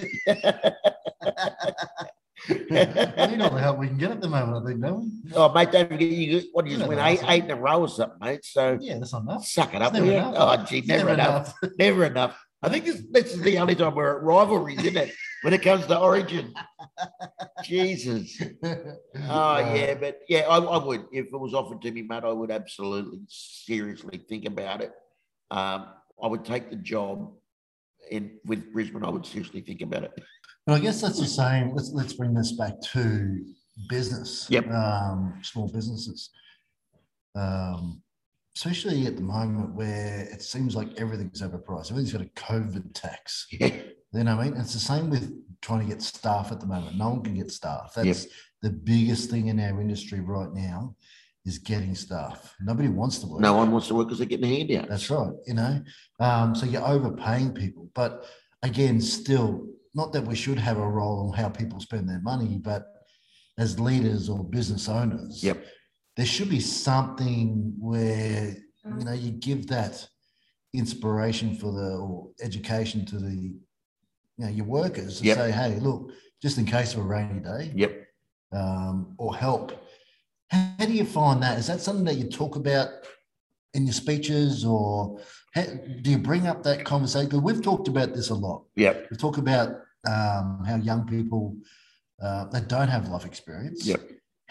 we need all the help we can get at the moment, I think, don't we? Oh, mate, don't forget you. What you just win eight, eight in a row or something, mate. So yeah, that's enough. Suck it up, never enough. Oh, gee, never, never enough. enough. never enough. I think this, this is the only time we're at rivalries, isn't it? When it comes to Origin. Jesus. Oh yeah, but yeah, I, I, would if it was offered to me, mate. I would absolutely seriously think about it. Um, I would take the job in with Brisbane. I would seriously think about it. But I guess that's the same. Let's let's bring this back to business. Yep. Um, small businesses. Um, especially at the moment where it seems like everything's overpriced. Everything's got a COVID tax. Yeah. You know what I mean? It's the same with trying to get staff at the moment. No one can get staff. That's yep. the biggest thing in our industry right now is getting staff. Nobody wants to work. No one wants to work because they're getting a handout. That's right. You know, um, so you're overpaying people. But again, still, not that we should have a role on how people spend their money, but as leaders or business owners, yep there should be something where you know you give that inspiration for the or education to the you know your workers and yep. say hey look just in case of a rainy day yep um, or help how, do you find that is that something that you talk about in your speeches or how, do you bring up that conversation because we've talked about this a lot Yeah. we talk about um, how young people uh, that don't have life experience yep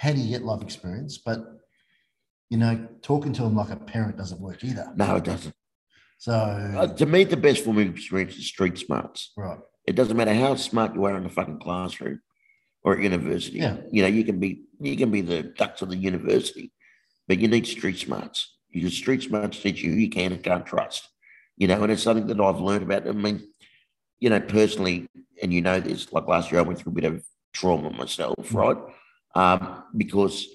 how do you get life experience? But you know, talking to them like a parent doesn't work either. No, it doesn't. So uh, to me, the best form of experience is street smarts. Right. It doesn't matter how smart you are in the fucking classroom or at university. Yeah. You know, you can be you can be the dux of the university, but you need street smarts. Your street smarts teach you who you can and can't trust. You know, and it's something that I've learned about. I mean, you know, personally, and you know this, like last year I went through a bit of trauma myself, mm-hmm. right? um, because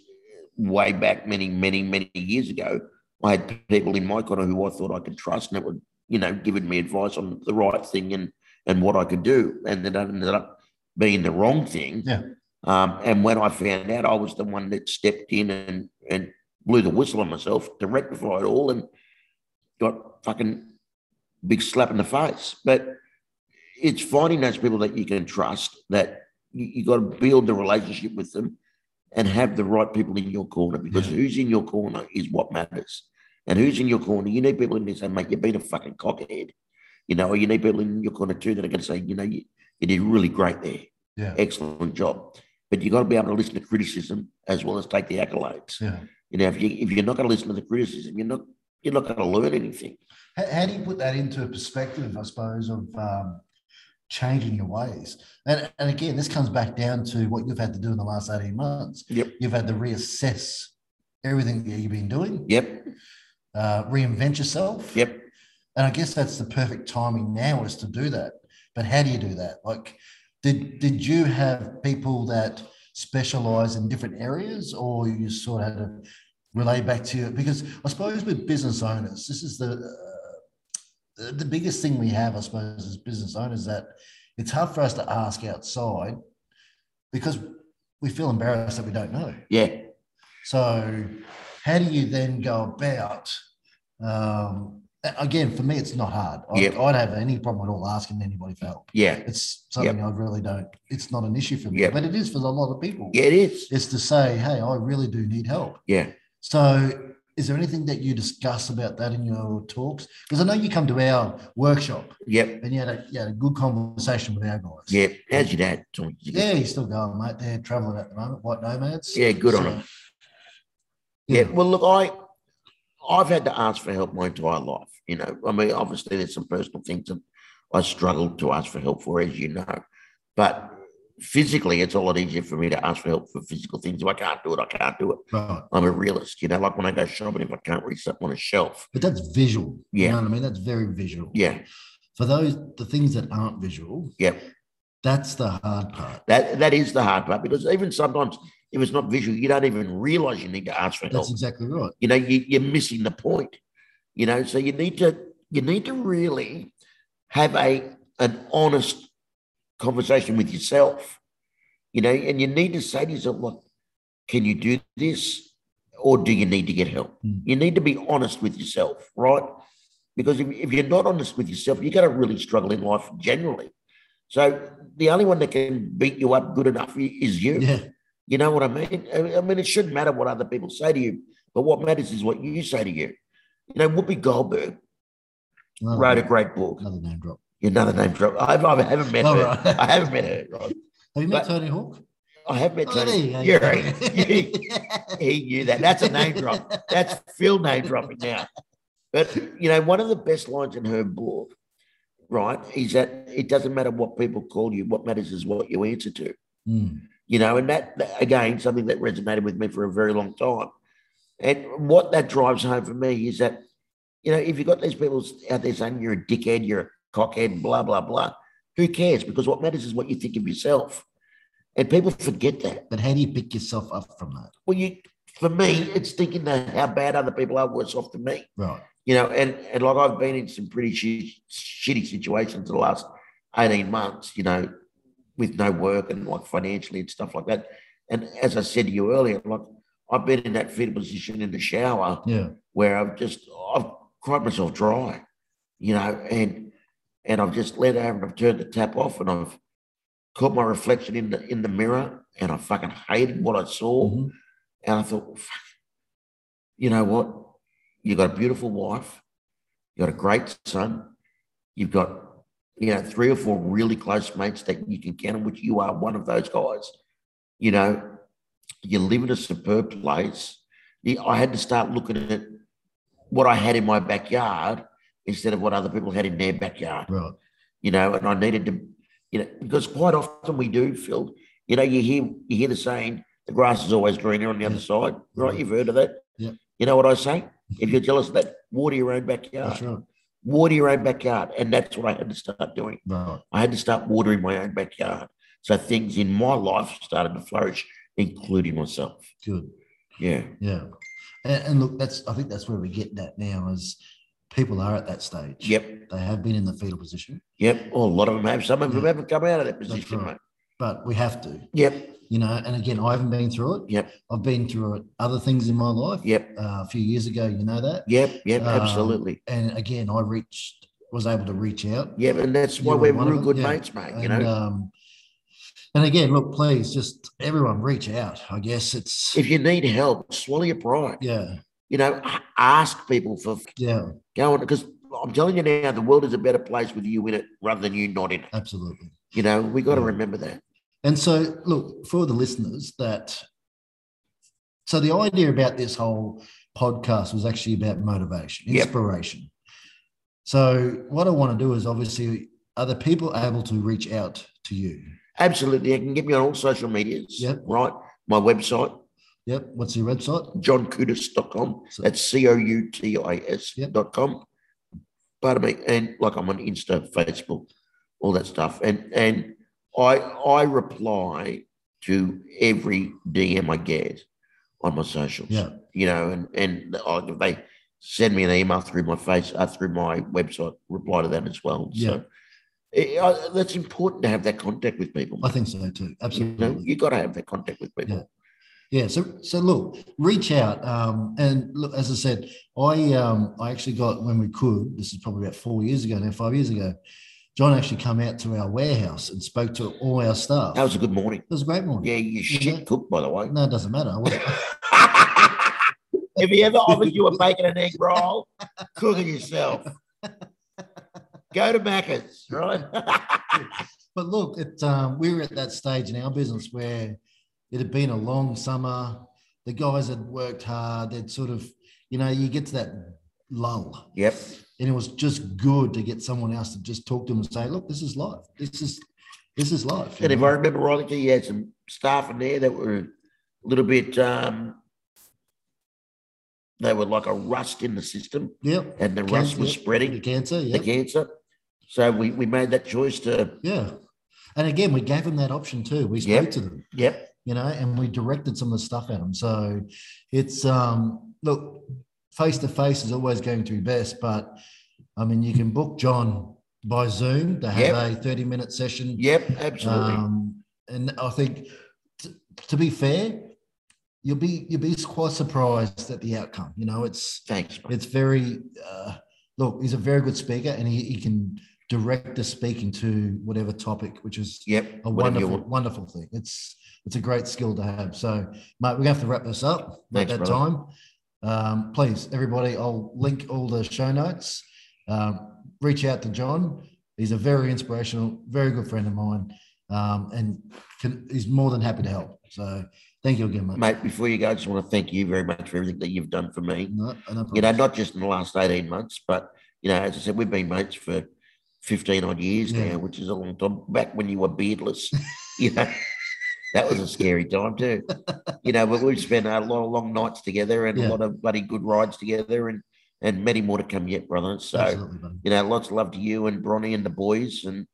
way back many, many, many years ago, I had people in my corner who I thought I could trust, and it would, you know, giving me advice on the right thing and and what I could do, and then ended up being the wrong thing. Yeah. Um, and when I found out, I was the one that stepped in and, and blew the whistle on myself to rectify it all and got fucking big slap in the face. But it's finding those people that you can trust, that you, you got to build the relationship with them and have the right people in your corner because Yeah. who's in your corner is what matters. And who's in your corner? You need people in there saying, mate, you've been a fucking cockhead. You know, or you need people in your corner too that are going to say, you know, you, you did really great there. Yeah. Excellent job. But you've got to be able to listen to criticism as well as take the accolades. Yeah. You know, if you if you're not going to listen to the criticism, you're not you're not going to learn anything. How, how do you put that into a perspective, I suppose, of um, changing your ways? And, and again, this comes back down to what you've had to do in the last 18 months. Yep. You've had to reassess everything that you've been doing, Yep. uh, reinvent yourself. Yep. And I guess that's the perfect timing now is to do that. But how do you do that? Like, did did you have people that specialize in different areas, or you sort of had to relay back to you? Because I suppose with business owners, this is the uh, the- biggest thing we have, I suppose, as business owners that it's hard for us to ask outside because we feel embarrassed that we don't know. Yeah. So, how do you then go about? Um, again, for me, it's not hard. I, Yep. I'd have any problem at all asking anybody for help. Yeah. It's something I really don't. It's not an issue for me, Yep. but it is for a lot of people. Yeah. It is. It's to say, hey, I really do need help. Yeah. So, is there anything that you discuss about that in your talks? Because I know you come to our workshop Yep. and you had a, you had a good conversation with our guys. Yeah. How's your dad? Yeah, he's still going, mate. They're traveling at the moment, white nomads. Yeah, good on So, him. Yeah. Well, look, I I've had to ask for help my entire life. You know, I mean, obviously there's some personal things that I struggled to ask for help for, as you know. But physically, it's a lot easier for me to ask for help for physical things. If I can't do it, I can't do it. Right. I'm a realist. You know, like when I go shopping, if I can't reach something on a shelf, But that's visual. You Yeah. know what I mean? That's very visual. yeah, For those, the things that aren't visual, yeah. that's the hard part. That that is the hard part because even sometimes if it's not visual, you don't even realize you need to ask for help. That's exactly right. you know you, you're missing the point you know so you need to you need to really have a an honest conversation with yourself you know and you need to say to yourself look can you do this or do you need to get help Mm. you need to be honest with yourself right because if, if you're not honest with yourself you're going to really struggle in life generally so the only one that can beat you up good enough is you Yeah. you know what I mean? I I mean, it shouldn't matter what other people say to you, but what matters is what you say to you. You know, Whoopi Goldberg Another, wrote a great book. another name drop. Another name drop. I've, I haven't met Oh, her. right. I haven't met her. Have you met Tony Hawk? I have met Oh, Tony. go. You're right. he, he knew that. That's a name drop. That's Phil name dropping now. But you know, one of the best lines in her book, right, is that it doesn't matter what people call you. What matters is what you answer to. Mm. you know, and that- again, something that resonated with me for a very long time. And what that drives home for me is that, you know, if you've got these people out there saying you're a dickhead, you're a cockhead, blah, blah, blah, who cares? Because what matters is what you think of yourself. And people forget that. But how do you pick yourself up from that? Well, you, for me, it's thinking that how bad other people are worse off than me. Right. You know, and, and like I've been in some pretty shitty, shitty situations the last 18 months, you know, with no work and like financially and stuff like that. And as I said to you earlier, like I've been in that fetal position in the shower Yeah. where I've just I've cried myself dry, you know, and and I've just let over and I've turned the tap off and I've caught my reflection in the in the mirror and I fucking hated what I saw. Mhm. And I thought, fuck, you know what? You've got a beautiful wife, you've got a great son, you've got, you know, three or four really close mates that you can count on, which you are one of those guys. You know, you live in a superb place. I had to start looking at what I had in my backyard instead of what other people had in their backyard Right. you know, and I needed to, you know, because quite often we do, Phil, you know, you hear you hear the saying, the grass is always greener on the other side, right? You've heard of that. Yeah. You know what I say? If you're jealous of that, water your own backyard. That's right. Water your own backyard. And that's what I had to start doing. Right. I had to start watering my own backyard. So things in my life started to flourish, including myself. Good. Yeah. Yeah. And, and look, that's I think that's where we get that now is people are at that stage. Yep. They have been in the fetal position, Yep. Well, a lot of them have. Some of them Yeah. haven't come out of that position, right. mate. but we have to. Yep. You know, and again, I haven't been through it. Yep. I've been through it, other things in my life. Yep. Uh, a few years ago, you know that. Yep. Yep. Um, absolutely. And again, I reached, was able to reach out. Yeah, and that's why you were we're real good yeah. mates, mate. You and, know, um, and again, look, please, just everyone reach out. I guess it's if you need help, swallow your pride. yeah, You know, ask people for yeah, Go on because I'm telling you now, the world is a better place with you in it rather than you not in it. absolutely. You know, we got to Yeah. remember that. And so, look, for the listeners, that so the idea about this whole podcast was actually about motivation, Yep. inspiration. So, what I want to do is obviously, are the people able to reach out to you? Absolutely. You can get me on all social medias. Yep. Right. My website, Yep. What's your website? johncoutis.com. So- That's C O U T I S Yep. dot com. Pardon me. And like I'm on Insta, Facebook, all that stuff. And and I I reply to every DM I get on my socials. Yeah. You know, and and I- they send me an email through my face uh, through my website, reply to that as well. Yeah. So it, that's important to have that contact with people. I think so too. you know, Absolutely. you got to have that contact with people. Yeah. Yeah, so so look, reach out, um, and look. As I said, I um, I actually got when we could. This is probably about four years ago now, five years ago. John actually come out to our warehouse and spoke to all our staff. That was a good morning. it was a great morning. Yeah, you Yeah. shit cook, by the way. No, it doesn't matter. If he ever offers you a bacon and egg roll, cook it yourself. Go to Macca's, right? but look, it um, we were at that stage in our business where it had been a long summer. The guys had worked hard. They'd sort of, you know, you get to that lull, yep. and it was just good to get someone else to just talk to them and say, "Look, this is life. This is this is life." And if? I remember rightly, you had some staff in there that were a little bit, um, they were like a rust in the system, Yep. and the Cancer, rust was yep. spreading The cancer. the cancer. So we, we made that choice to, Yeah. And again, we gave them that option too. We spoke Yep. to them, yep, you know, and we directed some of the stuff at them. So it's um look, face to face is always going to be best, but I mean you can book John by Zoom to have a 30 minute session. yep, absolutely. Um, and I think t- to be fair, you'll be you'll be quite surprised at the outcome. You know, it's Thanks. it's very uh, look he's a very good speaker and he, he can direct the speaking to whatever topic which is Yep. a wonderful wonderful thing. It's it's a great skill to have. So mate we're gonna have to wrap this up. At Thanks, that brother. time. Um, please everybody i'll link all the show notes. Um, reach out to john. He's a very inspirational very good friend of mine um, and can, he's more than happy to help. So thank you again mate, Mate, before you go, I just want to thank you very much for everything that you've done for me. No, no You know, not just in the last 18 months, but, you know, as I said, we've been mates for 15 odd years Yeah. now, which is a long time. Back when you were beardless, you know, that was a scary time too. You know, but we've spent a lot of long nights together and Yeah. a lot of bloody good rides together and, and many more to come yet, brother. So, Absolutely, you know, lots of love to you and Bronny and the boys. And,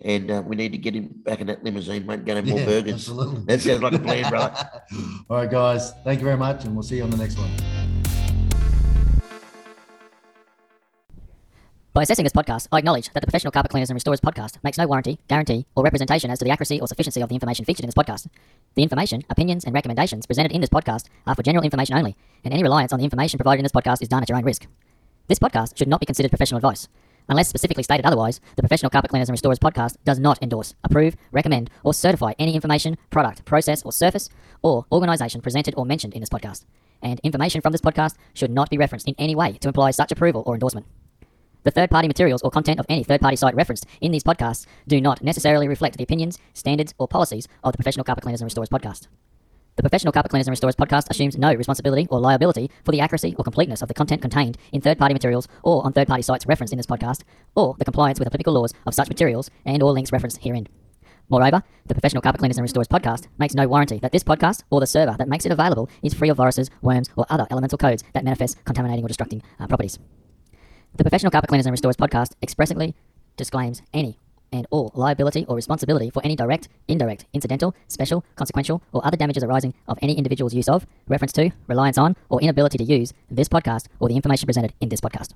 and uh, we need to get him back in that limousine, mate, get him more Yeah, burgers. Absolutely. That sounds like a plan, brother. All right, guys. Thank you very much, and we'll see you on the next one. By assessing this podcast, I acknowledge that the Professional Carpet Cleaners and Restorers podcast makes no warranty, guarantee, or representation as to the accuracy or sufficiency of the information featured in this podcast. The information, opinions, and recommendations presented in this podcast are for general information only, and any reliance on the information provided in this podcast is done at your own risk. This podcast should not be considered professional advice. Unless specifically stated otherwise, the Professional Carpet Cleaners and Restorers podcast does not endorse, approve, recommend, or certify any information, product, process, or surface, or organisation presented or mentioned in this podcast. And information from this podcast should not be referenced in any way to imply such approval or endorsement. The third party materials or content of any third party site referenced in these podcasts do not necessarily reflect the opinions, standards, or policies of the Professional Carpet Cleaners and Restorers podcast. The Professional Carpet Cleaners and Restorers podcast assumes no responsibility or liability for the accuracy or completeness of the content contained in third party materials or on third party sites referenced in this podcast, or the compliance with applicable laws of such materials and or links referenced herein. Moreover, the Professional Carpet Cleaners and Restorers podcast makes no warranty that this podcast or the server that makes it available is free of viruses, worms, or other elemental codes that manifest contaminating or destructing uh, properties. The Professional Carpet Cleaners and Restorers podcast expressly disclaims any and all liability or responsibility for any direct, indirect, incidental, special, consequential, or other damages arising of any individual's use of, reference to, reliance on, or inability to use this podcast or the information presented in this podcast.